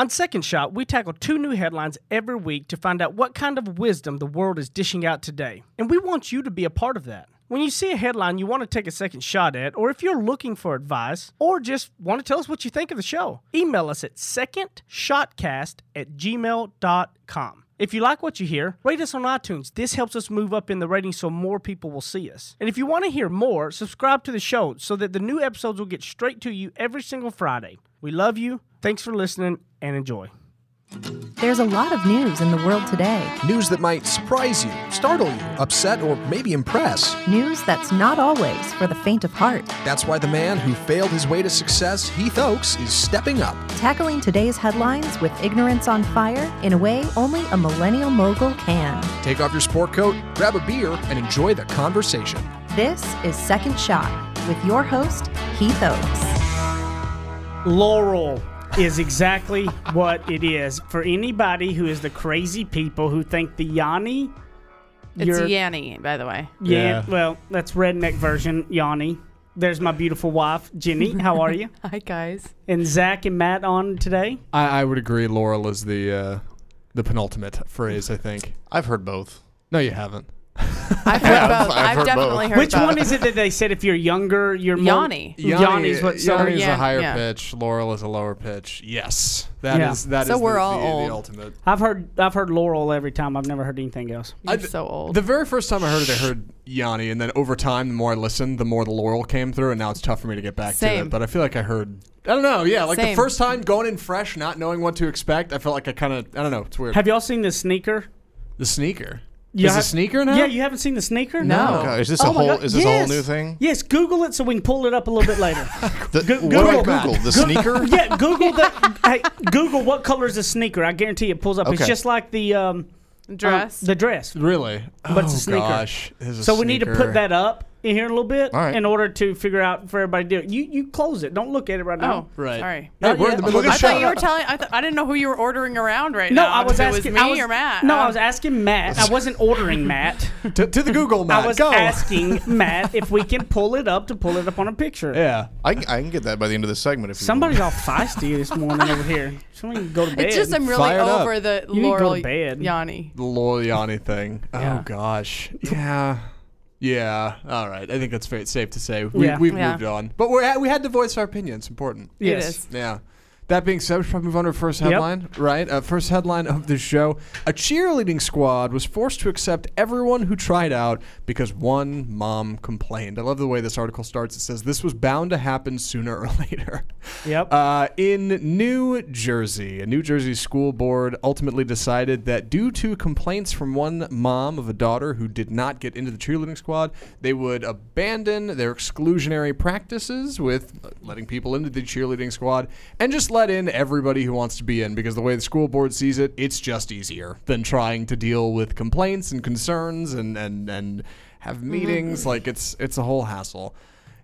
On Second Shot, we tackle two new headlines every week to find out what kind of wisdom the world is dishing out today. And we want you to be a part of that. When you see a headline you want to take a second shot at, or if you're looking for advice, or just want to tell us what you think of the show, email us at secondshotcast at gmail.com. If you like what you hear, rate us on iTunes. This helps us move up in the ratings so more people will see us. And if you want to hear more, subscribe to the show so that the new episodes will get straight to you every single Friday. We love you. Thanks for listening and enjoy. There's a lot of news in the world today. News that might surprise you, startle you, upset, or maybe impress. News that's not always for the faint of heart. That's why the man who failed his way to success, Heath Oaks, is stepping up. Tackling today's headlines with ignorance on fire in a way only a millennial mogul can. Take off your sport coat, grab a beer, and enjoy the conversation. This is Second Shot with your host, Heath Oaks. Laurel is exactly what it is. For anybody who is the crazy people who think the Yanni, It's Yanni, by the way. yeah, Yeah. well, that's redneck version, Yanni. There's my beautiful wife, Jenny. How are you? Hi, guys. And Zach and Matt on today. I, I would agree. Laurel is the uh, the penultimate phrase. I think. I've heard both. No, you haven't. I've heard have. both. I've I've, heard definitely both. heard Which both. one is it that they said if you're younger, you're more Yanni. Yanni's what so Yanni is yeah, a higher yeah. pitch. Laurel is a lower pitch. Yes, that is Yeah. that is So we're the, all the, the ultimate. I've heard I've heard Laurel every time. I've never heard anything else. You're I'd- so old. The very first time I heard it, I heard Yanni, and then over time, the more I listened, the more the Laurel came through, and now it's tough for me to get back to Same. it. But I feel like I heard. I don't know. Yeah, like the Same. first time going in fresh, not knowing what to expect, I felt like I kind of. I don't know. It's weird. Have y'all seen the sneaker? the sneaker. You is have- a sneaker now? Yeah, you haven't seen the sneaker? No. God, is this a Oh my whole? God, Is this a yes. whole new thing? Yes, Google it so we can pull it up a little bit later. The, Go- what do I Google- Google? The sneaker? yeah, Google the hey, Google what color is a sneaker. I guarantee it pulls up. It's Okay. just like the um Dress. um, the dress. Really? But it's a oh, sneaker. Gosh. It is a So we need to sneaker. put that up in here in a little bit All right. in order to figure out for everybody to do it. You you close it. Don't look at it right now. oh, Right. Sorry. Hey, we're in the middle of the I show. thought you were telling. I, th- I didn't know who you were ordering around right No, now. I was asking It was me I was, or Matt. No, Oh. I was asking Matt. I wasn't ordering Matt. to, to the Google Matt. I was Go. asking Matt if we can pull it up to pull it up on a picture. Yeah. I, can- I can get that by the end of the segment. If you Somebody's want. all feisty this morning over here. Somebody can go to bed. It's just I'm really Fired up. over the You need Laurel. Yanni. The Laurel Yanni thing. Oh, yeah. Oh gosh. Yeah. Yeah. All right. I think that's fair, safe to say. We, Yeah. We've Yeah. moved on, but we we had to voice our opinion. It's important. yes. It is. Yeah. That being said, we should probably move on to our first Yep. headline, right? Uh, first headline of the show. A cheerleading squad was forced to accept everyone who tried out because one mom complained. I love the way this article starts. It says, This was bound to happen sooner or later. Yep. Uh, in New Jersey, a New Jersey school board ultimately decided that due to complaints from one mom of a daughter who did not get into the cheerleading squad, they would abandon their exclusionary practices with letting people into the cheerleading squad and just let in everybody who wants to be in because the way the school board sees it, it's just easier than trying to deal with complaints and concerns and and and have meetings like it's it's a whole hassle.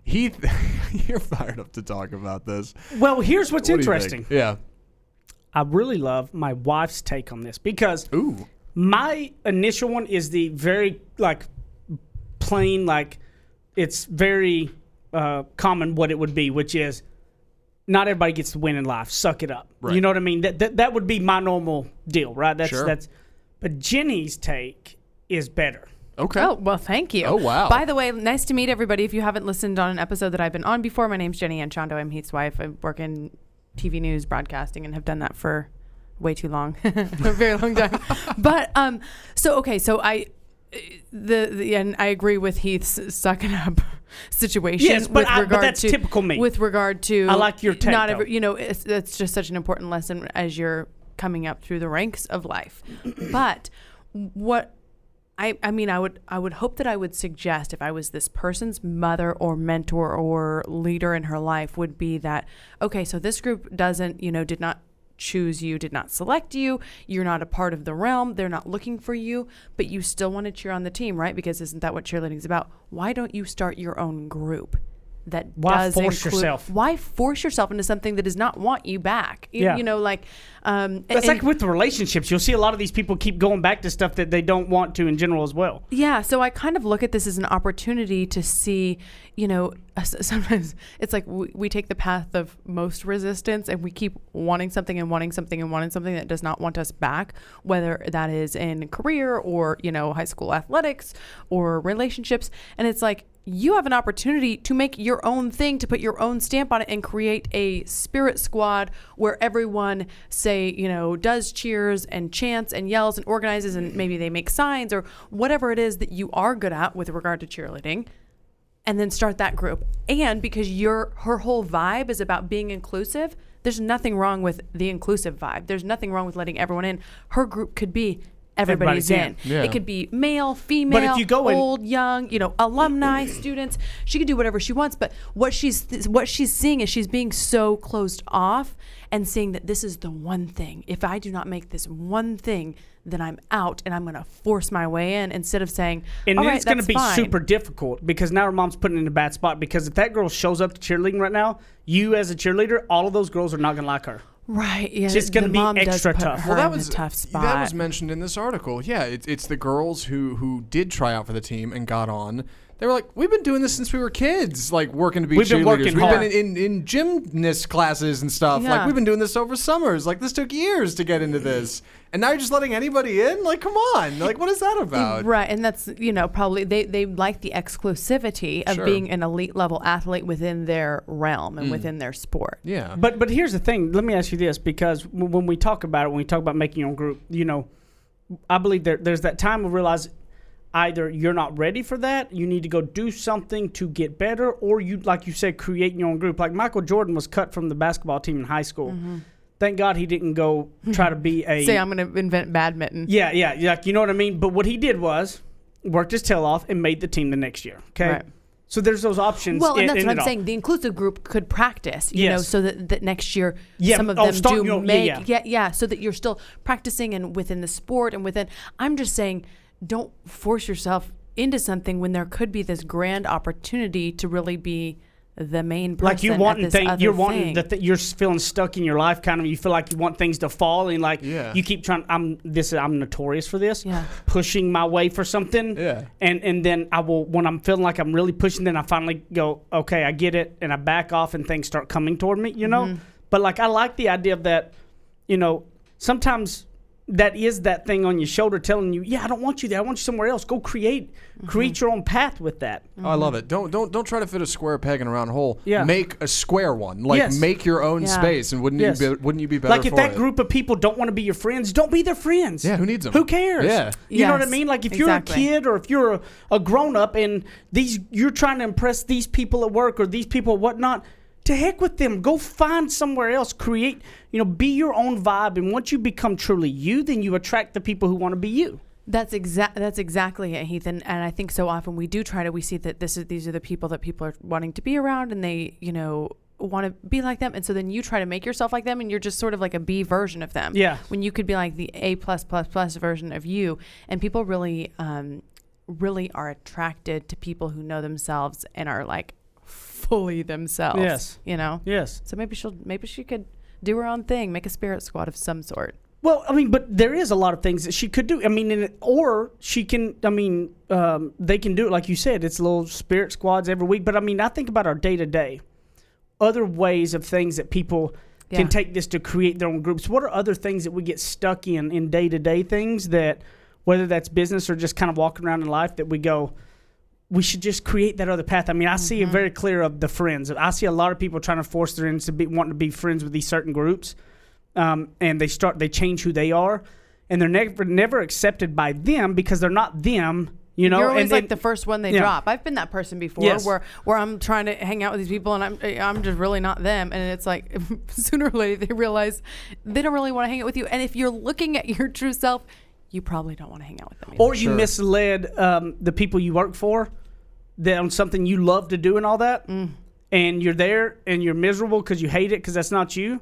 Heath, you're fired up to talk about this. well, here's what's What interesting. Yeah. I really love my wife's take on this because Ooh. my initial one is the very like plain like it's very uh, common what it would be, which is not everybody gets to win in life. Suck it up. Right. You know what I mean? That, that that would be my normal deal, right? That's Sure. that's. But Jenny's take is better. Okay. Oh, well, thank you. Oh, wow. By the way, nice to meet everybody. If you haven't listened on an episode that I've been on before, my name's Jenny Anchondo. I'm Heath's wife. I work in TV news broadcasting and have done that for way too long, a very long time. but um, so okay, so I. The, the and I agree with Heath's sucking up situation. Yes, but with I- but regard that's to, typical me. With regard to, I like your take, Not every, you know, it's, it's just such an important lesson as you're coming up through the ranks of life. but what I, I mean I would I would hope that I would suggest if I was this person's mother or mentor or leader in her life would be that okay so this group doesn't you know did not choose you did not select you you're not a part of the realm they're not looking for you but you still want to cheer on the team right? Because isn't that what cheerleading is about? Why don't you start your own group that Why does force include- yourself? Why force yourself into something that does not want you back? You, Yeah. you know, like um, That's and- like with relationships. You'll see a lot of these people keep going back to stuff that they don't want to in general as well. Yeah, so I kind of look at this as an opportunity to see, you know, sometimes it's like we, we take the path of most resistance and we keep wanting something and wanting something and wanting something that does not want us back, whether that is in career or, you know, high school athletics or relationships. And it's like, you have an opportunity to make your own thing, to put your own stamp on it and create a spirit squad where everyone, say, you know, does cheers and chants and yells and organizes and maybe they make signs or whatever it is that you are good at with regard to cheerleading and then start that group. And because your her whole vibe is about being inclusive, there's nothing wrong with the inclusive vibe. There's nothing wrong with letting everyone in. Her group could be everybody's, Everybody's in. in. Yeah. It could be male, female, you go in- old, young, you know, alumni, students. She can do whatever she wants, but what she's what she's seeing is she's being so closed off and seeing that this is the one thing. If I do not make this one thing, then I'm out and I'm going to force my way in instead of saying, And "All then right, it's going to that's be fine." super difficult because now her mom's putting in a bad spot. Because if that girl shows up to cheerleading right now, you as a cheerleader, all of those girls are not going to like her. Right. Yeah. just gonna the be mom does extra put tough. Her Well, that in was a tough spot. That was mentioned in this article. Yeah, it's it's the girls who who did try out for the team and got on. They were like, we've been doing this since we were kids, like working to be We've been cheerleaders. working we've hard. been in, in, in gymnast classes and stuff. Like we've been doing this over summers. Like this took years to get into this, and now you're just letting anybody in. Like, come on! Like, what is that about? Right, and that's you know probably they they like the exclusivity of Sure. being an elite level athlete within their realm Mm. and within their sport. Yeah, But but here's the thing. Let me ask you this because w- when we talk about it, when we talk about making your own group, you know, I believe there there's that time of realize either you're not ready for that, you need to go do something to get better, or you like you said, create your own group. Like Michael Jordan was cut from the basketball team in high school. Mm-hmm. Thank God he didn't go try to be a Say I'm going to invent badminton. yeah yeah like you know what I mean. But what he did was worked his tail off and made the team the next year. Okay. Right. So there's those options. Well, and in- that's in what I'm all. saying. The inclusive group could practice, you know, so that, that next year Yeah, some of oh, them start do own- yeah, make, yeah. yeah, yeah, so that you're still practicing and within the sport and within. I'm just saying, don't force yourself into something when there could be this grand opportunity to really be the main person. like you at wanting this things, other you're wanting thing. the th- you're feeling stuck in your life, kind of. You feel like you want things to fall, and like Yeah. you keep trying. I'm this. I'm notorious for this. Yeah. pushing my way for something. Yeah. and and then I will when I'm feeling like I'm really pushing, then I finally go, okay, I get it, and I back off, and things start coming toward me. You know, Mm-hmm. but like I like the idea of that. You know, sometimes that is that thing on your shoulder telling you, yeah, I don't want you there. I want you somewhere else. Go create, Mm-hmm. create your own path with that. Oh, I love it. Don't don't don't try to fit a square peg in a round hole. Yeah. Make a square one. Like Yes. make your own Yeah. space, and wouldn't Yes. you be, wouldn't you be better like if for that it? group of people don't want to be your friends, don't be their friends. Yeah, who needs them? Who cares? Yeah. you know what I mean. Like if exactly. you're a kid or if you're a, a grown up and these you're trying to impress these people at work or these people whatnot. To heck with them. Go find somewhere else. Create, you know, be your own vibe. And once you become truly you, then you attract the people who want to be you. That's exact. That's exactly it, Heath. And, and I think so often we do try to. We see that this is these are the people that people are wanting to be around, and they, you know, want to be like them. And so then you try to make yourself like them, and you're just sort of like a B version of them. Yeah. When you could be like the A plus plus plus version of you, and people really, um, really are attracted to people who know themselves and are like fully themselves. Yes. You know. Yes. So maybe she'll. Maybe she could do her own thing, make a spirit squad of some sort. Well, I mean, but there is a lot of things that she could do. I mean, or she can. I mean, um, they can do it like you said. It's little spirit squads every week. But I mean, I think about our day to day, other ways of things that people Yeah. can take this to create their own groups. What are other things that we get stuck in in day to day things that, whether that's business or just kind of walking around in life, that we go. We should just create that other path. I mean, I see Mm-hmm. it very clear of the friends. I see a lot of people trying to force their ends to be wanting to be friends with these certain groups um, and they start they change who they are, and they're never never accepted by them because they're not them. You know, You're always and like the first one they yeah. drop. I've been that person before, Yes. where where I'm trying to hang out with these people and I'm I'm just really not them. And it's like sooner or later they realize they don't really want to hang out with you. And if you're looking at your true self, you probably don't want to hang out with them. Either. or you misled um, the people you work for that on something you love to do and all that, Mm. and you're there and you're miserable because you hate it because that's not you.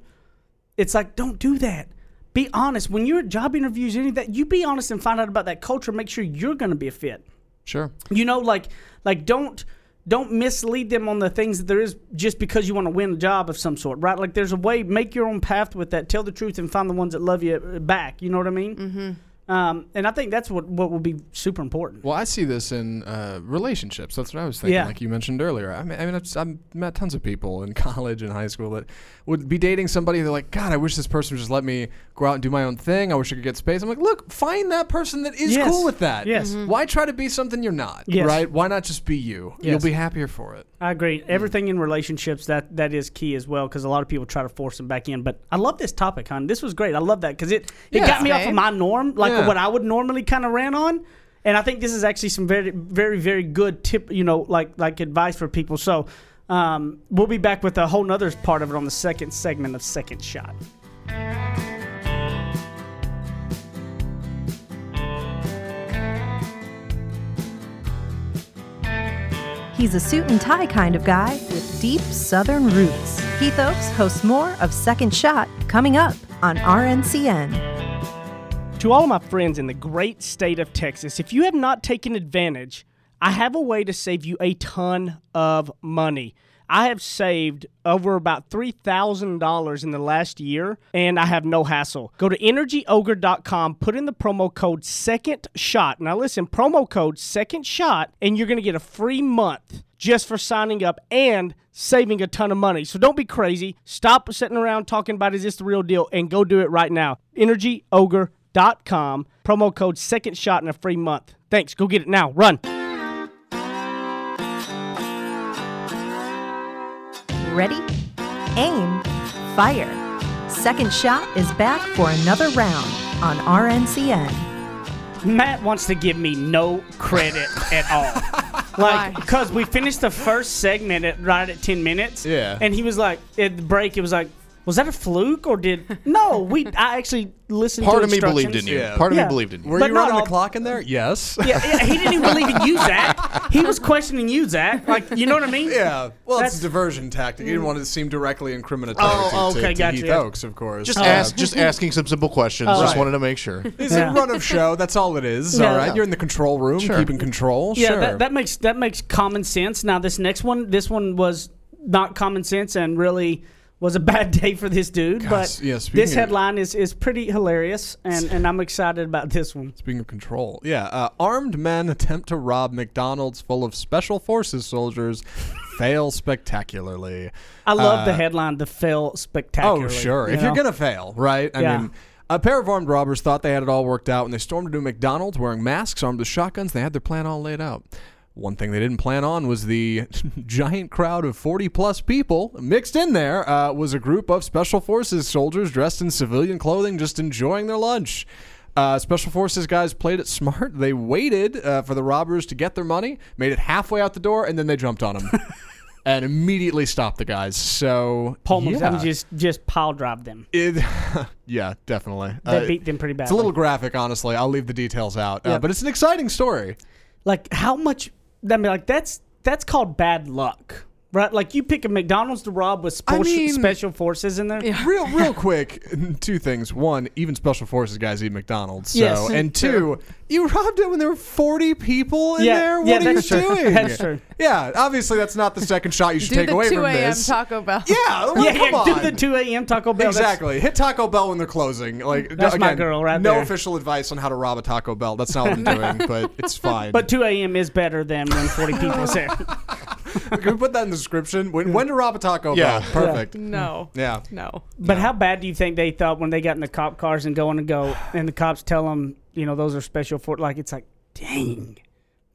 It's like don't do that. Be honest when you're at job interviews, any of that. You be honest and find out about that culture. Make sure you're going to be a fit. Sure. You know, like like don't don't mislead them on the things that there is just because you want to win a job of some sort, right? Like there's a way, make your own path with that. Tell the truth and find the ones that love you back. You know what I mean? Mm-hmm. Um, and I think that's what what will be super important. Well, I see this in uh, relationships. That's what I was thinking. Yeah. Like you mentioned earlier. I mean, I mean, I've, I've met tons of people in college and high school that would be dating somebody. They're like, God, I wish this person would just let me go out and do my own thing. I wish I could get space. I'm like, look, find that person that is Yes. cool with that. Yes. Mhm. Why try to be something you're not? Yes. Right? Why not just be you? You'll be happier for it. I agree. Everything in relationships that that is key as well because a lot of people try to force them back in. But I love this topic, hon. This was great. I love that because it it Yeah. got me off of my norm, like Yeah. what I would normally kind of ran on. And I think this is actually some very very very good tip, you know, like like advice for people. So um, we'll be back with a whole nother part of it on the second segment of Second Shot. He's a suit and tie kind of guy with deep southern roots. Heath Oaks hosts more of Second Shot coming up on RNCN. To all my friends in the great state of Texas, if you have not taken advantage, I have a way to save you a ton of money. I have saved over about $3,000 in the last year, and I have no hassle. Go to energyogre.com, put in the promo code second shot. Now, listen, promo code second shot, and you're going to get a free month just for signing up and saving a ton of money. So don't be crazy. Stop sitting around talking about is this the real deal and go do it right now. energyogre.com, promo code second shot and a free month. Thanks. Go get it now. Run. Ready? Aim. Fire. Second Shot is back for another round on RNCN. Matt wants to give me no credit at all. Why? Like, because we finished the first segment at right at 10 minutes. Yeah. And he was like, at the break, it was like, was that a fluke or did. No, we. I actually listened Part to of me believed in you. Yeah. Part of Yeah. me believed in you. Were But you running all- the clock in there? Yes. Yeah, yeah, he didn't even believe in you, Zach. He was questioning you, Zach. Like, you know what I mean? Yeah, well, That's- it's a diversion tactic. You didn't want it to seem directly incriminatory Oh, to, okay, to, to gotcha, Heath yeah. Oaks, of course. Just Uh, ask, just asking some simple questions. Oh, just right. wanted to make sure. It's Yeah. a run of show. That's all it is. Yeah. All right, you're in the control room, Sure. keeping control. Yeah, sure. that, that makes that makes common sense. Now this next one, this one was not common sense and really was a bad day for this dude. Gosh, but yeah, this of- headline is is pretty hilarious, and and I'm excited about this one. Speaking of control, yeah, uh, armed men attempt to rob McDonald's full of special forces soldiers, fail spectacularly. I love the Uh, headline, "The fail spectacular." Oh, sure. If you're gonna fail, right? I Yeah. mean, a pair of armed robbers thought they had it all worked out when they stormed into McDonald's wearing masks, armed with shotguns. They had their plan all laid out. One thing they didn't plan on was the giant crowd of 40 plus people mixed in there uh, was a group of special forces soldiers dressed in civilian clothing, just enjoying their lunch. Uh, special forces guys played it smart. They waited uh, for the robbers to get their money, made it halfway out the door, and then they jumped on them. And immediately stopped the guys. So Pullman's yeah. and just just pile drive them. It, yeah, definitely. They Uh, beat them pretty bad. it's a little graphic, honestly. I'll leave the details out, uh, but it's an exciting story. like how much. I mean, like that's that's called bad luck, right? Like you pick a McDonald's to rob with I special, mean- special forces in there. Real, real quick, two things. One, even special forces guys eat McDonald's. So, Yes. and two, you robbed it when there were forty people in Yeah, there. What yeah, are you that's true. doing? That's true. Yeah, obviously that's not the second shot you should Do take the away 2 from a.m. this. Taco Bell. yeah, well, yeah, come yeah. on. Do the 2 a.m. Taco Bell. That's- Exactly. Hit Taco Bell when they're closing. Like That's my girl right no there. official advice on how to rob a Taco Bell. That's not what I'm doing, but it's fine. But 2 a.m. is better than when 40 people is there. Can we put that in the description? When, when to rob a Taco Yeah. Bell? Perfect. No. Yeah. No. But how bad do you think they thought when they got in the cop cars and going to go, and the cops tell them, you know, those are special for, like, it's like, dang,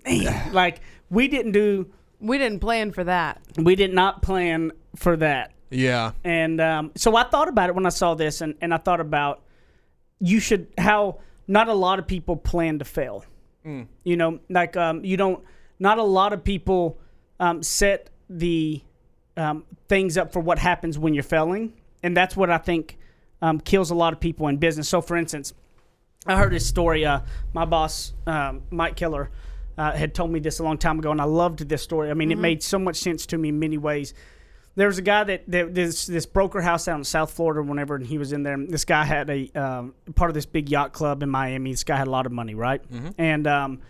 dang. like, we didn't do, We didn't plan for that. we did not plan for that. Yeah. And um, so I thought about it when I saw this, and, and I thought about you should, how not a lot of people plan to fail. You know, like, um, you don't, not a lot of people um, set the um, things up for what happens when you're failing. And that's what I think um, kills a lot of people in business. So, for instance, I heard this story. Uh, my boss, um, Mike Keller, uh, had told me this a long time ago, and I loved this story. I mean, it made so much sense to me in many ways. There was a guy that, that this this broker house out in South Florida, whenever and he was in there. and This guy had a um, part of this big yacht club in Miami. This guy had a lot of money, right? And um,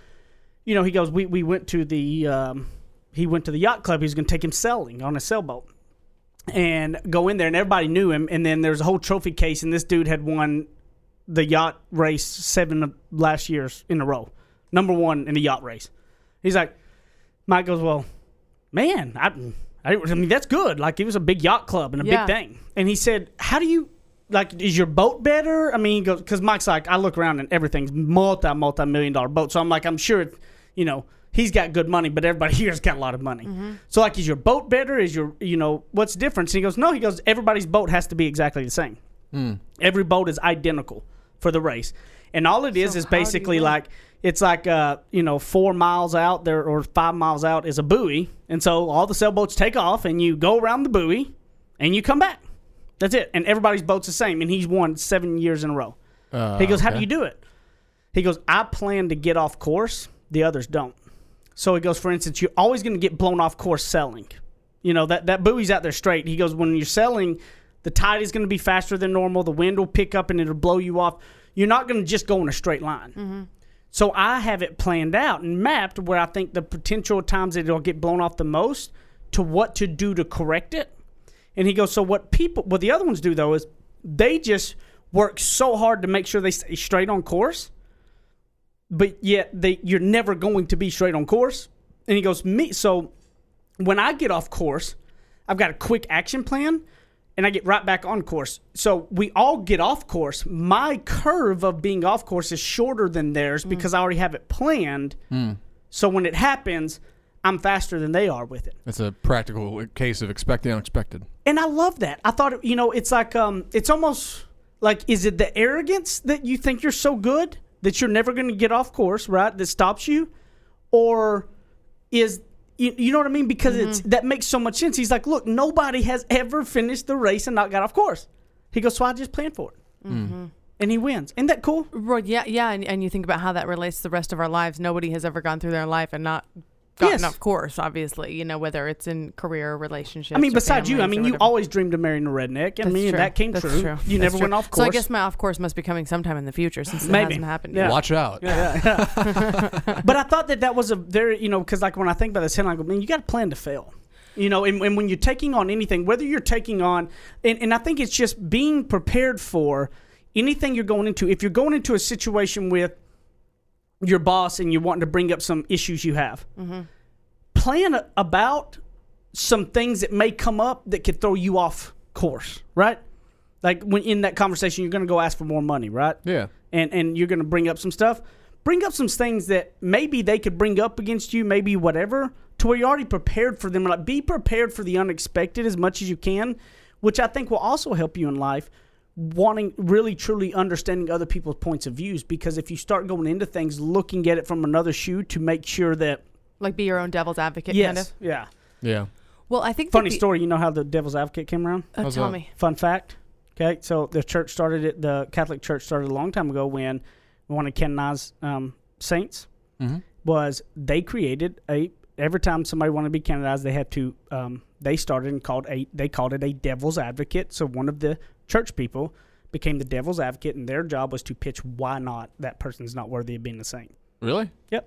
you know, he goes, we we went to the um, he went to the yacht club. He was going to take him sailing on a sailboat and go in there, and everybody knew him. And then there's a whole trophy case, and this dude had won the yacht race seven of last years in a row, number one in the yacht race. He's like, Mike goes, well, man, I, I, I mean that's good. Like it was a big yacht club and a Yeah. big thing. And he said, how do you? Like, is your boat better? I mean, he goes, because Mike's like, I look around and everything's multi, multi million dollar boat. So I'm like, I'm sure, it, you know, he's got good money, but everybody here's got a lot of money. Mm-hmm. So, like, is your boat better? Is your, you know, what's the difference? And he goes, no, he goes, everybody's boat has to be exactly the same. Hmm. Every boat is identical for the race. And all it is So is how do you basically like, it's like, uh, you know, four miles out there or five miles out is a buoy. And so all the sailboats take off and you go around the buoy and you come back. That's it. And everybody's boat's the same. And he's won seven years in a row. Uh, he goes, How do you do it? He goes, I plan to get off course. The others don't. So he goes, for instance, you're always going to get blown off course selling. You know, that, that buoy's out there straight. He goes, when you're selling, the tide is going to be faster than normal. The wind will pick up and it'll blow you off. You're not going to just go in a straight line. Mm-hmm. So I have it planned out and mapped where I think the potential times that it'll get blown off the most to what to do to correct it. And he goes, so what people, what the other ones do though is they just work so hard to make sure they stay straight on course, but yet they you're never going to be straight on course. And he goes, me. So when I get off course, I've got a quick action plan and I get right back on course. So we all get off course. My curve of being off course is shorter than theirs because I already have it planned. So when it happens, I'm faster than they are with it. It's a practical case of expect the unexpected. And I love that. I thought, you know, it's like, um, it's almost like, is it the arrogance that you think you're so good that you're never going to get off course, right? That stops you, or is you, you know what I mean? Because it's mm-hmm. that makes so much sense. He's like, look, nobody has ever finished the race and not got off course. He goes, so I just planned for it, mm-hmm. and he wins. Isn't that cool? Right, yeah, yeah, and, and you think about how that relates to the rest of our lives. Nobody has ever gone through their life and not gotten Yes. off course. Obviously, you know whether it's in career, or relationships. I mean, besides you, I mean, you always dreamed of marrying a redneck. I That's mean, true. that came That's true. true. You That's never true. went off course. So I guess my off course must be coming sometime in the future since it Maybe. hasn't happened Yeah. yet. Watch out. but I thought that that was a very, you know, because like when I think about this headline, I go, man, you got to plan to fail. You know, and, and when you're taking on anything, whether you're taking on, and, and I think it's just being prepared for anything you're going into. If you're going into a situation with your boss and you're wanting to bring up some issues you have, mm-hmm. plan a- about some things that may come up that could throw you off course, right? Like when in that conversation, you're going to go ask for more money, right? Yeah. and and you're going to bring up some stuff bring up some things that maybe they could bring up against you maybe whatever to where you're already prepared for them like be prepared for the unexpected as much as you can which i think will also help you in life wanting really truly understanding other people's points of views because if you start going into things looking at it from another shoe to make sure that Like be your own devil's advocate, yes kind of. yeah Yeah. Well, I think funny the- story you know how the devil's advocate came around How's tell that? me. Fun fact. Okay, so the church started it. The Catholic Church started a long time ago when one of canonized um, saints Mhm. was they created a. Every time somebody wanted to be canonized, they had to. Um, they started and called a. They called it a devil's advocate. So one of the church people became the devil's advocate, and their job was to pitch why not that person's not worthy of being a saint. Really? Yep.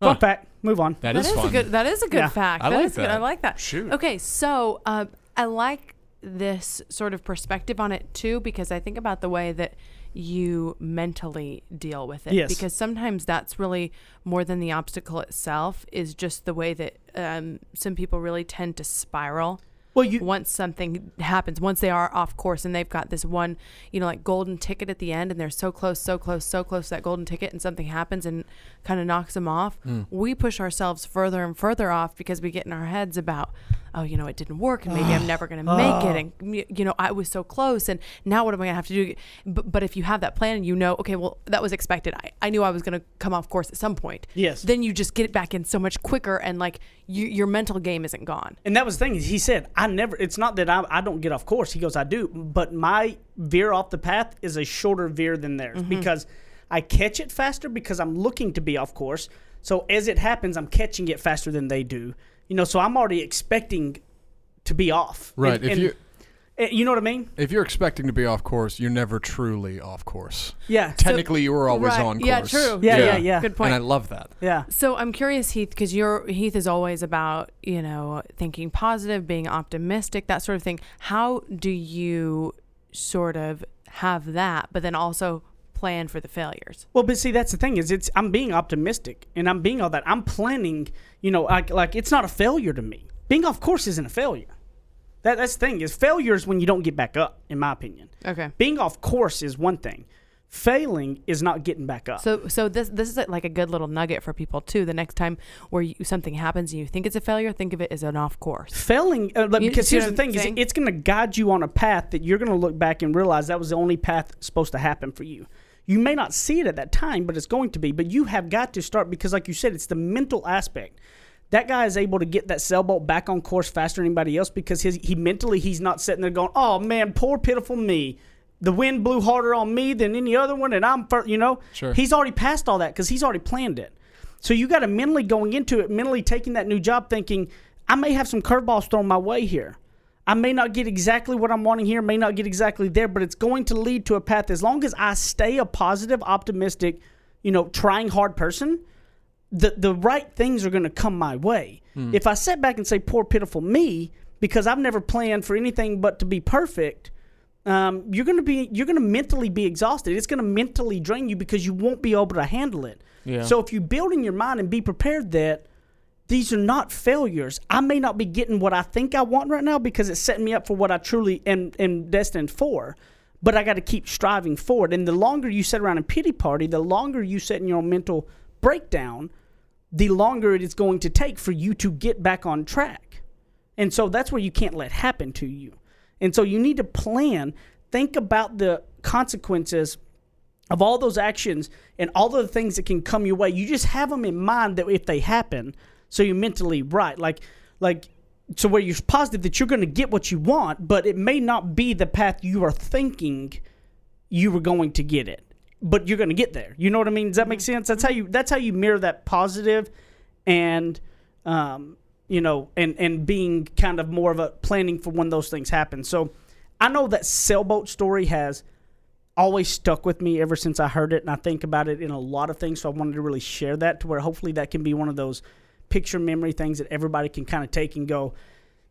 Huh. Fun fact. Move on. That That is is fun. a good. That is a good Yeah. fact. I That like is good. I like that. Shoot. Okay, so uh, I like this sort of perspective on it too because I think about the way that you mentally deal with it. Yes. Because sometimes that's really more than the obstacle itself is just the way that um, some people really tend to spiral Well, you once something happens, once they are off course and they've got this one, you know, like golden ticket at the end and they're so close, so close, so close to that golden ticket and something happens and kind of knocks them off, hmm. we push ourselves further and further off because we get in our heads about, oh, you know, it didn't work and maybe I'm never going to make it. And, you know, I was so close and now what am I going to have to do? But, but if you have that plan and you know, okay, well, that was expected. I, I knew I was going to come off course at some point. Yes. Then you just get it back in so much quicker and like you, your mental game isn't gone. And that was the thing. is He said, "I never. It's not that I, I don't get off course." He goes, "I do, but my veer off the path is a shorter veer than theirs Mm-hmm. because I catch it faster because I'm looking to be off course. So as it happens, I'm catching it faster than they do. You know, so I'm already expecting to be off. Right. And, if and, you Eh, You know what I mean? If you're expecting to be off course, you're never truly off course. Yeah. Technically, you were always Right. on course. Yeah, true. Yeah, yeah, yeah. Good point. And I love that. yeah. So I'm curious, Heath, because your Heath is always about you know thinking positive, being optimistic, that sort of thing. How do you sort of have that, but then also plan for the failures? Well, but see, that's the thing is, it's I'm being optimistic and I'm being all that. I'm planning. You know, like like it's not a failure to me. Being off course isn't a failure. That that's the thing is failure is when you don't get back up. In my opinion, Okay. being off course is one thing. Failing is not getting back up. So so this this is like a good little nugget for people too. The next time where you, something happens and you think it's a failure, think of it as an off course. failing uh, like, You because here's the thing is it's going to guide you on a path that you're going to look back and realize that was the only path supposed to happen for you you may not see it at that time but it's going to be but you have got to start because like you said it's the mental aspect that guy is able to get that sailboat back on course faster than anybody else because his, he mentally he's not sitting there going oh man poor pitiful me the wind blew harder on me than any other one and i'm you know Sure. he's already passed all that because he's already planned it so you got to mentally going into it, mentally taking that new job, thinking I may have some curveballs thrown my way here. I may not get exactly what I'm wanting here, may not get exactly there, but it's going to lead to a path. As long as I stay a positive, optimistic, you know, trying hard person, the the right things are going to come my way. If I sit back and say poor pitiful me because I've never planned for anything but to be perfect, um, you're going to be you're going to mentally be exhausted. It's going to mentally drain you because you won't be able to handle it. Yeah. So if you build in your mind and be prepared that these are not failures. I may not be getting what I think I want right now because it's setting me up for what I truly am, am destined for. But I got to keep striving forward. And the longer you sit around and pity party, the longer you sit in your mental breakdown, the longer it is going to take for you to get back on track. And so that's where you can't let happen to you. And so you need to plan, think about the consequences of all those actions and all the things that can come your way. You just have them in mind that if they happen, so you're mentally right. Like, like, so where you're positive that you're going to get what you want, but it may not be the path you are thinking you were going to get it, but you're going to get there. You know what I mean? Does that make sense? That's how you. That's how you mirror that positive, and um, you know, and and being kind of more of a planning for when those things happen. So, I know that sailboat story has always stuck with me ever since I heard it, and I think about it in a lot of things. So I wanted to really share that to where hopefully that can be one of those picture memory things that everybody can kind of take and go,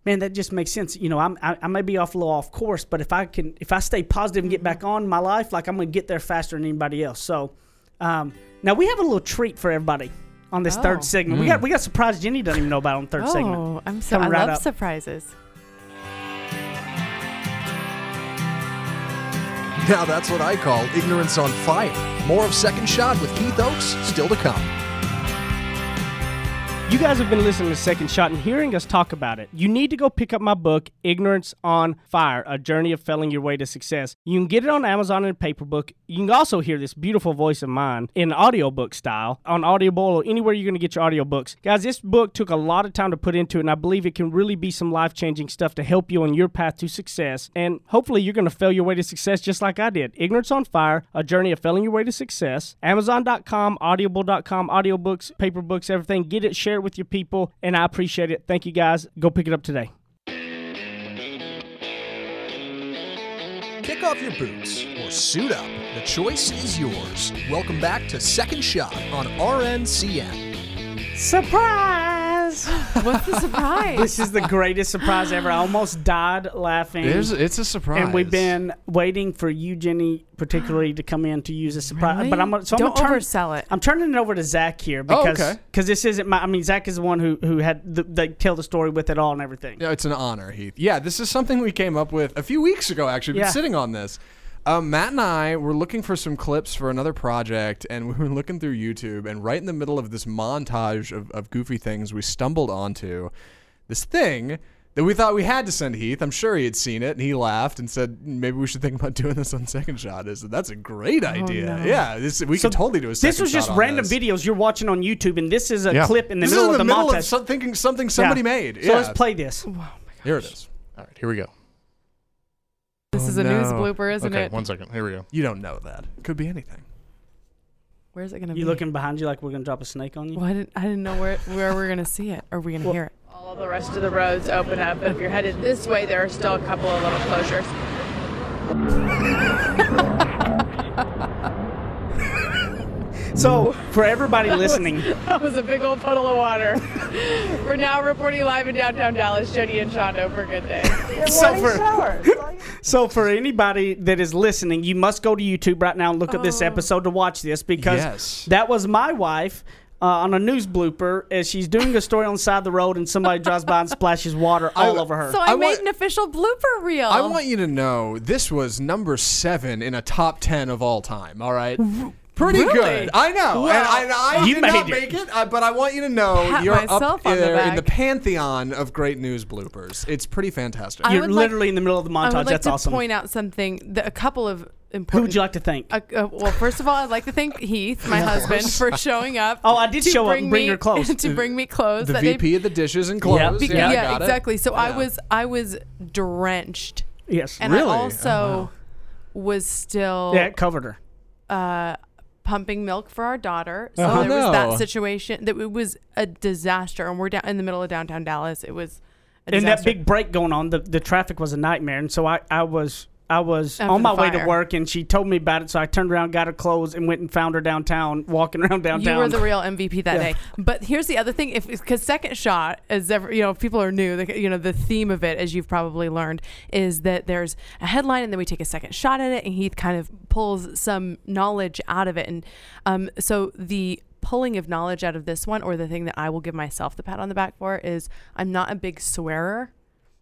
man, that just makes sense. You know, I'm, I, I may be off a little off course, but if I can, if I stay positive and get back on my life, like I'm gonna get there faster than anybody else. So um, now we have a little treat for everybody on this Oh. third segment. We got we got a surprise Jenny doesn't even know about on the third segment. Oh, I'm so I right love up. surprises. Now that's what I call ignorance on fire. More of Second Shot with Heath Oaks still to come. You guys have been listening to Second Shot and hearing us talk about it. You need to go pick up my book, Ignorance on Fire A Journey of Failing Your Way to Success. You can get it on Amazon in paper book. You can also hear this beautiful voice of mine in audiobook style on Audible or anywhere you're going to get your audiobooks. Guys, this book took a lot of time to put into it, and I believe it can really be some life changing stuff to help you on your path to success. And hopefully, you're going to fail your way to success just like I did. Ignorance on Fire A Journey of Failing Your Way to Success. Amazon.com, Audible.com, audiobooks, paper books, everything. Get it, share with your people, and I appreciate it. Thank you guys. Go pick it up today. Kick off your boots or suit up. The choice is yours. Welcome back to Second Shot on RNCN. Surprise! What's the surprise? this is the greatest surprise ever. I almost died laughing. There's, it's a surprise. and we've been waiting for you, Jenny, particularly, to come in to use a surprise. Really? But I'm gonna, so Don't I'm gonna turn, oversell it. I'm turning it over to Zach here Oh, because okay. cause this isn't my. I mean, Zach is the one who who had the, they tell the story with it all and everything. Yeah, it's an honor, Heath. Yeah, this is something we came up with a few weeks ago. Actually, We've Yeah. been sitting on this. Um, Matt and I were looking for some clips for another project, and we were looking through YouTube. And right in the middle of this montage of, of goofy things, we stumbled onto this thing that we thought we had to send Heath. I'm sure he had seen it, and he laughed and said, "Maybe we should think about doing this on Second Shot." Is said, "That's a great idea. no. Yeah, this we So could totally do a second This was just on random this. videos you're watching on YouTube, and this is a Yeah. clip in the This middle is of in the the middle montage. of some, thinking something somebody Yeah. made. So let's play this. Here it is. All right, here we go. This oh, is a news no. blooper, isn't okay, it? one second. Here we go. You don't know that. Could be anything. Where's it gonna be? You looking behind you like we're gonna drop a snake on you? Well, I didn't. I didn't know where where we're gonna see it. Or are we gonna Well- hear it? All All the rest of the roads open up, but if you're headed this way, there are still a couple of little closures. So, for everybody listening, That was a big old puddle of water. We're now reporting live in downtown Dallas. Jenny Anchondo for Good Day. so for, so for anybody that is listening, you must go to YouTube right now and look at this episode to watch this because Yes. that was my wife. Uh, on a news blooper, as she's doing a story on the side of the road, and somebody drives by and splashes water all over her. So I, I made want- an official blooper reel. I want you to know this was number seven in a top ten of all time. All right. Pretty Really? good. I know. and I, I You did not made it. make it, uh, but I want you to know Pat you're up myself on the there in the pantheon of great news bloopers. It's pretty fantastic. I You're would like- literally in the middle of the I montage. would like That's to awesome. point out something. That a couple of important. Who would you like to thank? Uh, uh, well, first of all, I'd like to thank Heath, my husband, for showing up. Oh, I did to show up and bring me- your clothes. to bring me clothes. the that day- VP of the dishes and clothes. Be- yeah, yeah, I it. exactly. So I was I was drenched, yes. and Really? I Oh, also wow. was still yeah, it covered her. uh, pumping milk for our daughter. So Oh, there was no. that situation that it was a disaster, and we're down in the middle of downtown Dallas. It was a And that big break going on, the, the traffic was a nightmare. And so I, I was I was After on my way to work, and she told me about it. So I turned around, got her clothes, and went and found her downtown, walking around downtown. You were the real MVP that Yeah. day. But here's the other thing: if because second shot, as ever, you know, if people are new, the, you know, the theme of it, as you've probably learned, is that there's a headline, and then we take a second shot at it, and Heath kind of pulls some knowledge out of it, and um, so the pulling of knowledge out of this one, or the thing that I will give myself the pat on the back for, is I'm not a big swearer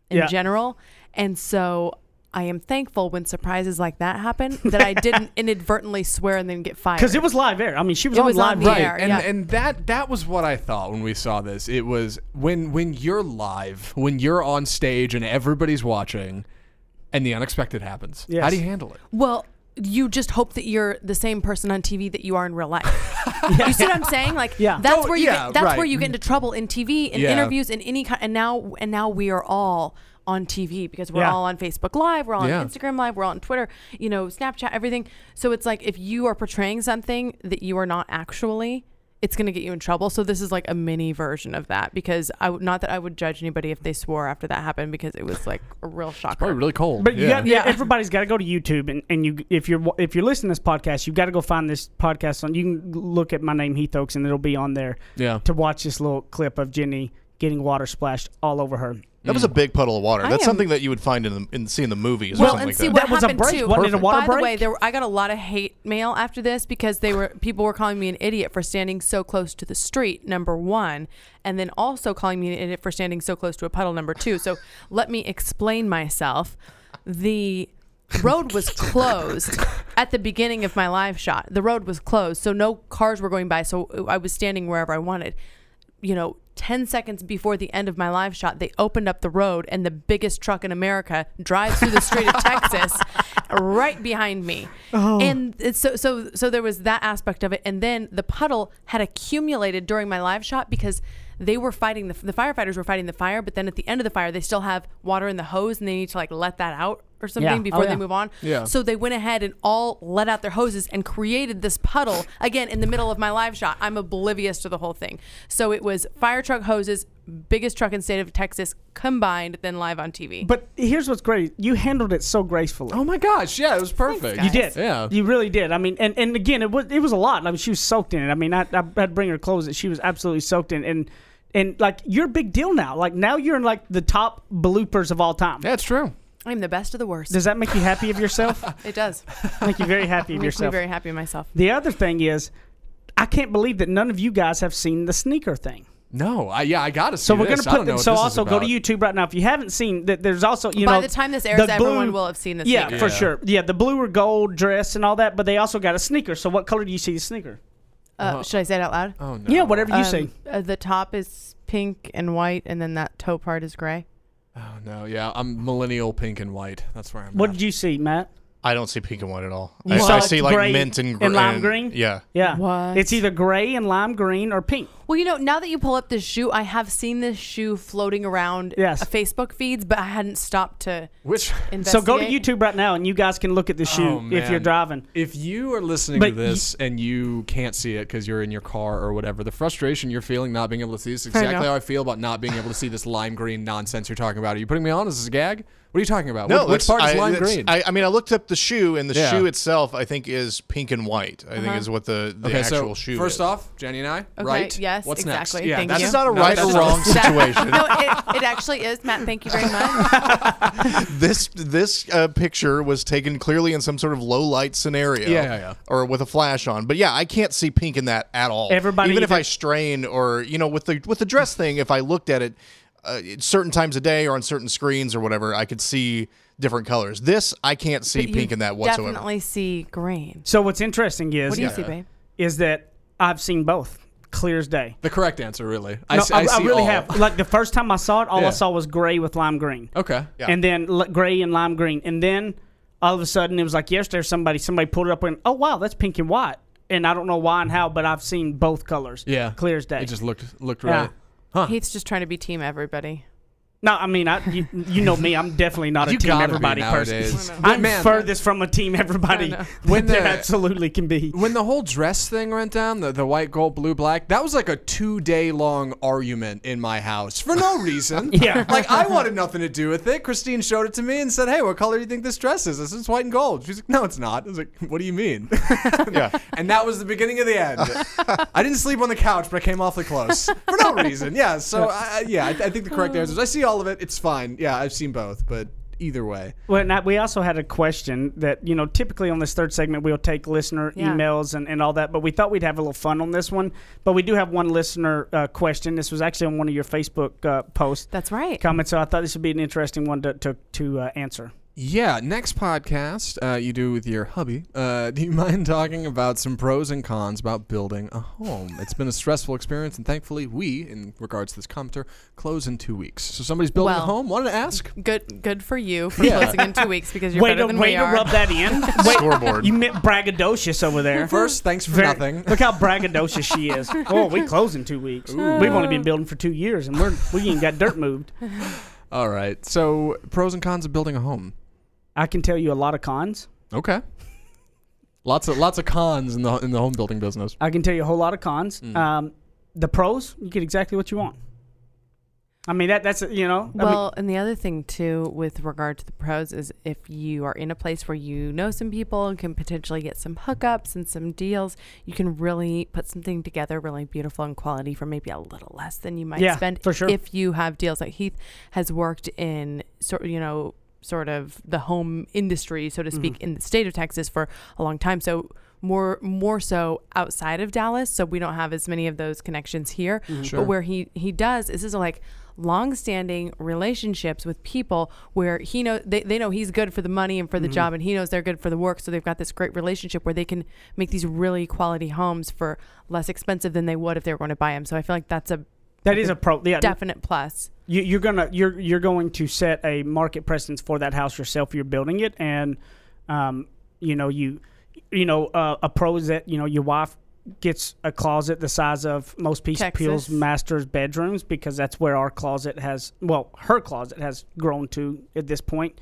in Yeah. general, and so. I am thankful when surprises like that happen that I didn't inadvertently swear and then get fired. because it was live air. I mean, she was It on was live on the air. air. and yeah. and that that was what I thought when we saw this. It was when when you're live, when you're on stage and everybody's watching, and the unexpected happens. How do you handle it? Well, you just hope that you're the same person on TV that you are in real life. You see what I'm saying? Like Yeah. that's where you yeah, get, that's where you get into trouble in TV in Yeah. interviews in any kind and now and now we are all on TV because we're Yeah. all on Facebook Live, we're all Yeah. on Instagram Live, we're all on Twitter, you know, Snapchat, everything. So it's like if you are portraying something that you are not actually, it's going to get you in trouble. So this is like a mini version of that because I would not that I would judge anybody if they swore after that happened because it was like a real shock. Probably really cold. But you yeah. got, yeah, Yeah. everybody's got to go to YouTube, and, and you if you're if you're listening to this podcast, you've got to go find this podcast on. You can look at my name Heath Oaks, and it'll be on there yeah. to watch this little clip of Jenny getting water splashed all over her. That was a big puddle of water. I That's am- something that you would find in the in see in the movies or well, something and like see that. what That was a happened break. too. Wasn't it a water By the break? way, there were, I got a lot of hate mail after this because they were people were calling me an idiot for standing so close to the street. Number one, and then also calling me an idiot for standing so close to a puddle. Number two. So let me explain myself. The road was closed at the beginning of my live shot. The road was closed, so no cars were going by. So I was standing wherever I wanted. You know, 10 seconds before the end of my live shot, they opened up the road and the biggest truck in America drives through the street of Texas right behind me. Oh. And it's so so so there was that aspect of it. And then the puddle had accumulated during my live shot because they were fighting the, the firefighters were fighting the fire, but then at the end of the fire they still have water in the hose and they need to like let that out or something Yeah. Oh, before yeah. they move on. Yeah. So they went ahead and all let out their hoses and created this puddle again in the middle of my live shot. I'm oblivious to the whole thing. So it was fire truck hoses, biggest truck in state of Texas combined, then live on TV. But here's what's great: you handled it so gracefully. Oh my gosh! Yeah, it was perfect. guys. You did. Yeah. You really did. I mean, and, and again, it was it was a lot. I mean, she was soaked in it. I mean, I, I had to bring her clothes that she was absolutely soaked in. And and like you're a big deal now. Like now you're in like the top bloopers of all time. That's true. I'm the best of the worst. Does that make you happy of yourself? it does. make you very happy of Makes me yourself. very happy of myself. the other thing is, I can't believe that none of you guys have seen the sneaker thing. No, I, yeah, I gotta see So we're gonna put don't know them. So also go to. YouTube right now if you haven't seen that. There's also you By know the time this airs, the everyone will have seen this. Yeah, sneaker. for Yeah. sure. Yeah, the blue or gold dress and all that, but they also got a sneaker. So what color do you see the sneaker? Uh, should I say it out loud? Oh no. Yeah, whatever you Um, see. uh, the top is pink and white, and then that toe part is gray. Oh no. Yeah, I'm millennial pink and white. That's where I'm. What at. did you see, Matt? I don't see pink and white at all. I, saw I see like gray mint and, gr- and lime green? Yeah. Yeah. What? It's either gray and lime green or pink. Well, you know, now that you pull up this shoe, I have seen this shoe floating around Yes. uh, Facebook feeds, but I hadn't stopped to Which investigate. So go to YouTube right now, and you guys can look at the shoe Oh, if you're driving. If you are listening But to this and you can't see it because you're in your car or whatever, the frustration you're feeling not being able to see is exactly know. how I feel about not being able to see this lime green nonsense you're talking about. Are you putting me on? Is this a gag? What are you talking about? No, which, which part is I, lime that's- green? I, I mean, I looked up the shoe, and the Yeah. shoe itself, I think, is pink and white. I think is what the, the okay, actual so shoe first is. off, Jenny and I, Okay, right? yes, What's exactly. next? Yeah, Thank that's you. This not a No, right or not- wrong situation. no, it, it actually is, Matt. Thank you very much. this this uh, picture was taken clearly in some sort of low light scenario. Yeah, yeah, yeah. Or with a flash on. But yeah, I can't see pink in that at all. Everybody even if I strain or you know with the with the dress thing, if I looked at it uh, certain times a day or on certain screens or whatever, I could see different colors. This I can't see But pink you in that whatsoever. Definitely see green. So what's interesting is What do you see, babe? is that I've seen both, clear as day. The correct answer, really. I, No, s- I, I I see really all. have. Like the first time I saw it, all Yeah. I saw was gray with lime green, Okay. Yeah. and then gray and lime green, and then all of a sudden it was like yesterday somebody somebody pulled it up and oh wow that's pink and white, and I don't know why and how, but I've seen both colors. Yeah. clear as day. It just looked looked Yeah. Huh. He's just trying to be team everybody. No, I mean, I, you, you know me. I'm definitely not a You team gotta be everybody nowadays. person. But I'm man- furthest from a team everybody I know. when When there the- absolutely can be. When the whole dress thing went down, the, the white, gold, blue, black, that was like a two day long argument in my house for no reason. Yeah. Like, I wanted nothing to do with it. Christine showed it to me and said, Hey, what color do you think this dress is? This is white and gold. She's like, No, it's not. I was like, What do you mean? yeah. and that was the beginning of the end. I didn't sleep on the couch, but I came awfully close for no reason. Yeah. So, I, I- yeah, I, I think the correct answer is I see all of it. It's fine. Yeah, I've seen both, but either way. Well, now, we also had a question that, you know, typically on this third segment, we'll take listener Yeah. emails and, and all that, but we thought we'd have a little fun on this one. But we do have one listener uh, question. This was actually on one of your Facebook uh, posts That's right. comments, so I thought this would be an interesting one to, to, to uh, answer. Yeah, next podcast uh, you do with your hubby. Uh, do you mind talking about some pros and cons about building a home? It's been a stressful experience, and thankfully, we, in regards to this commenter, close in two weeks. So somebody's building a Well- home. Wanted to ask. Good, good for you for Yeah. closing in two weeks because you're Way better to, than way we to are. rub that in. Wait, Scoreboard. You meant braggadocious over there. First, thanks for Very- nothing. Look how braggadocious she is. Oh, we close in two weeks. We've only been building for two years, and we're we ain't got dirt moved. All right. So pros and cons of building a home. I can tell you a lot of cons. Okay. Lots of lots of cons in the in the home building business. I can tell you a whole lot of cons. Mm. Um, the pros, you get exactly what you want. I mean that that's you know. I mean, Well, and the other thing too, with regard to the pros, is if you are in a place where you know some people and can potentially get some hookups and some deals, you can really put something together really beautiful and quality for maybe a little less than you might Yeah, spend for sure. if you have deals. Like Heath has worked in sort, you know, sort of the home industry, so to speak, Mm-hmm. in the state of Texas for a long time. So more more so outside of Dallas, so we don't have as many of those connections here. Mm-hmm. Sure. But where he he does this is like long-standing relationships with people where he know they, they know he's good for the money and for the Mm-hmm. job and he knows they're good for the work so they've got this great relationship where they can make these really quality homes for less expensive than they would if they were going to buy them so i feel like that's a that is a pro. Yeah, definite plus you, you're gonna you're you're going to set a market precedence for that house yourself. You're building it, and um, you know you you know uh, a pro is that you know your wife gets a closet the size of most Peace Texas. Peel's masters bedrooms because that's where our closet has well her closet has grown to at this point.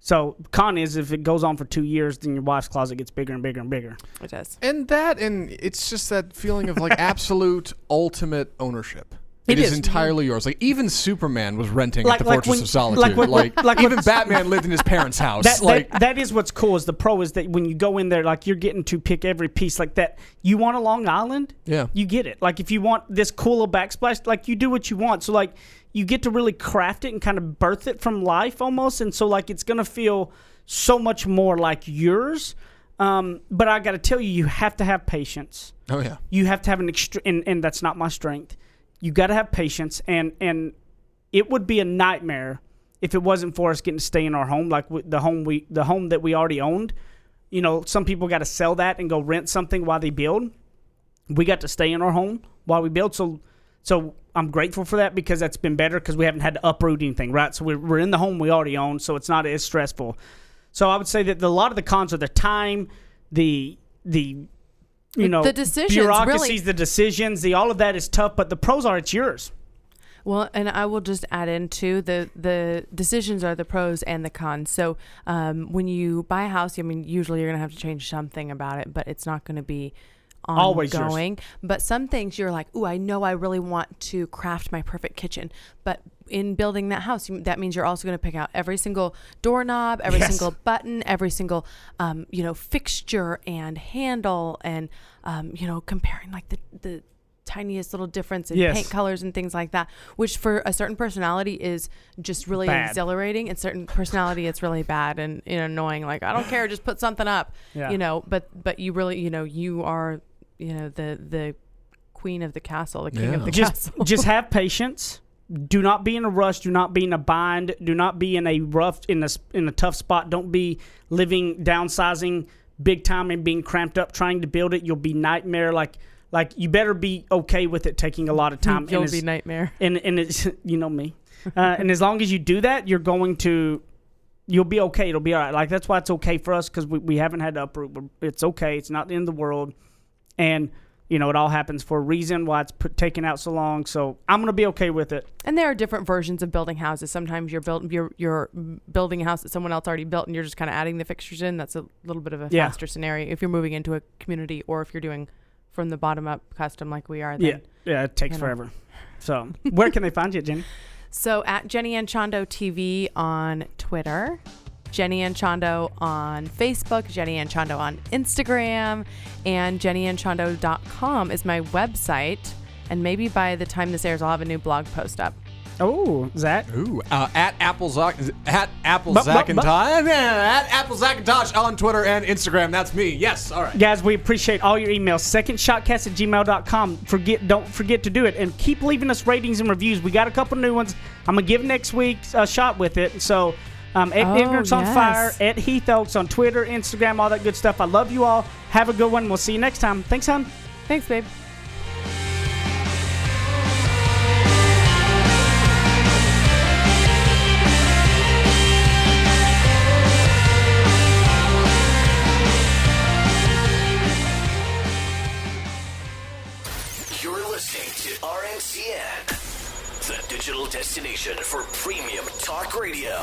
So con is if it goes on for two years, then your wife's closet gets bigger and bigger and bigger. it does And that, and it's just that feeling of like absolute ultimate ownership. It it is, is. entirely yours. Like even Superman was renting Like- at the like Fortress when- of Solitude. like Like, when- like even Batman lived in his parents' house. That, like that, that is what's cool is the pro is that when you go in there like you're getting to pick every piece like that you want a long island Yeah. you get it like if you want this cooler backsplash like you do what you want so like you get to really craft it and kind of birth it from life almost and so like it's gonna feel so much more like yours um, but i gotta tell you you have to have patience oh yeah. you have to have an extra and, and that's not my strength you got to have patience and and it would be a nightmare if it wasn't for us getting to stay in our home like the home we the home that we already owned. You know some people got to sell that and go rent something while they build. We got to stay in our home while we build so so i'm grateful for that because that's been better because we haven't had to uproot anything right? So we're, we're in the home we already own so it's not as stressful. So i would say that the, a lot of the cons are the time the the you The- know the decisions, bureaucracies, really- the decisions, the all of that is tough. But the pros are it's yours. Well, and I will just add in too the the decisions are the pros and the cons. So um, when you buy a house, I mean, usually you're gonna have to change something about it, but it's not gonna be Always yours. ongoing. But some things you're like, ooh, I know I really want to craft my perfect kitchen, but in building that house, you, that means you're also going to pick out every single doorknob, every Yes. single button, every single um, you know fixture and handle, and um, you know comparing like the the tiniest little difference in Yes. paint colors and things like that, which for a certain personality is just really Bad. exhilarating. And certain personality, it's really bad and you know, annoying. Like I don't care, just put something up. Yeah. You know, but but you really, you know, you are, you know, the the queen of the castle, the king of Yeah. the just castle. just have patience. Do not be in a rush. Do not be in a bind. Do not be in a rough in a in a tough spot. Don't be living downsizing big time and being cramped up trying to build it. You'll be nightmare. Like like you better be okay with it taking a lot of time. You'll and be nightmare. and and it's you know me, uh, and as long as you do that, you're going to you'll be okay. It'll be all right. Like that's why it's okay for us because we, we haven't had to uproot. It's okay. It's not the end of the world, and you know it all happens for a reason. Why it's put, taken out so long. So I'm gonna be okay with it. And there are different versions of building houses. Sometimes you're built you're you're building a house that someone else already built and you're just kind of adding the fixtures in. That's a little bit of a Yeah. faster scenario if you're moving into a community or if you're doing from the bottom up custom like we are then. Yeah, yeah. It takes you know. forever. So where can they find you, Jenny? So at Jenny Anchondo TV on Twitter, Jenny Anchondo on Facebook, Jenny Anchondo on Instagram, and jennyanchondo.com is my website. And maybe by the time this airs, I'll have a new blog post up. Oh, Zach. Ooh, uh, at Apple Zac, at Apple But- but- but- Zacintosh, at Apple Zacintosh on Twitter and Instagram. That's me. Yes. All right. Guys, we appreciate all your emails. Secondshotcast at gmail.com. Forget, don't forget to do it. And keep leaving us ratings and reviews. We got a couple new ones. I'm going to give next week a shot with it. So, um, at Oh, Ignorance on yes. Fire, at Heath Oaks on Twitter, Instagram, all that good stuff. I love you all. Have a good one. We'll see you next time. Thanks, hon. Thanks, babe. You're listening to RNCN, the digital destination for premium talk radio.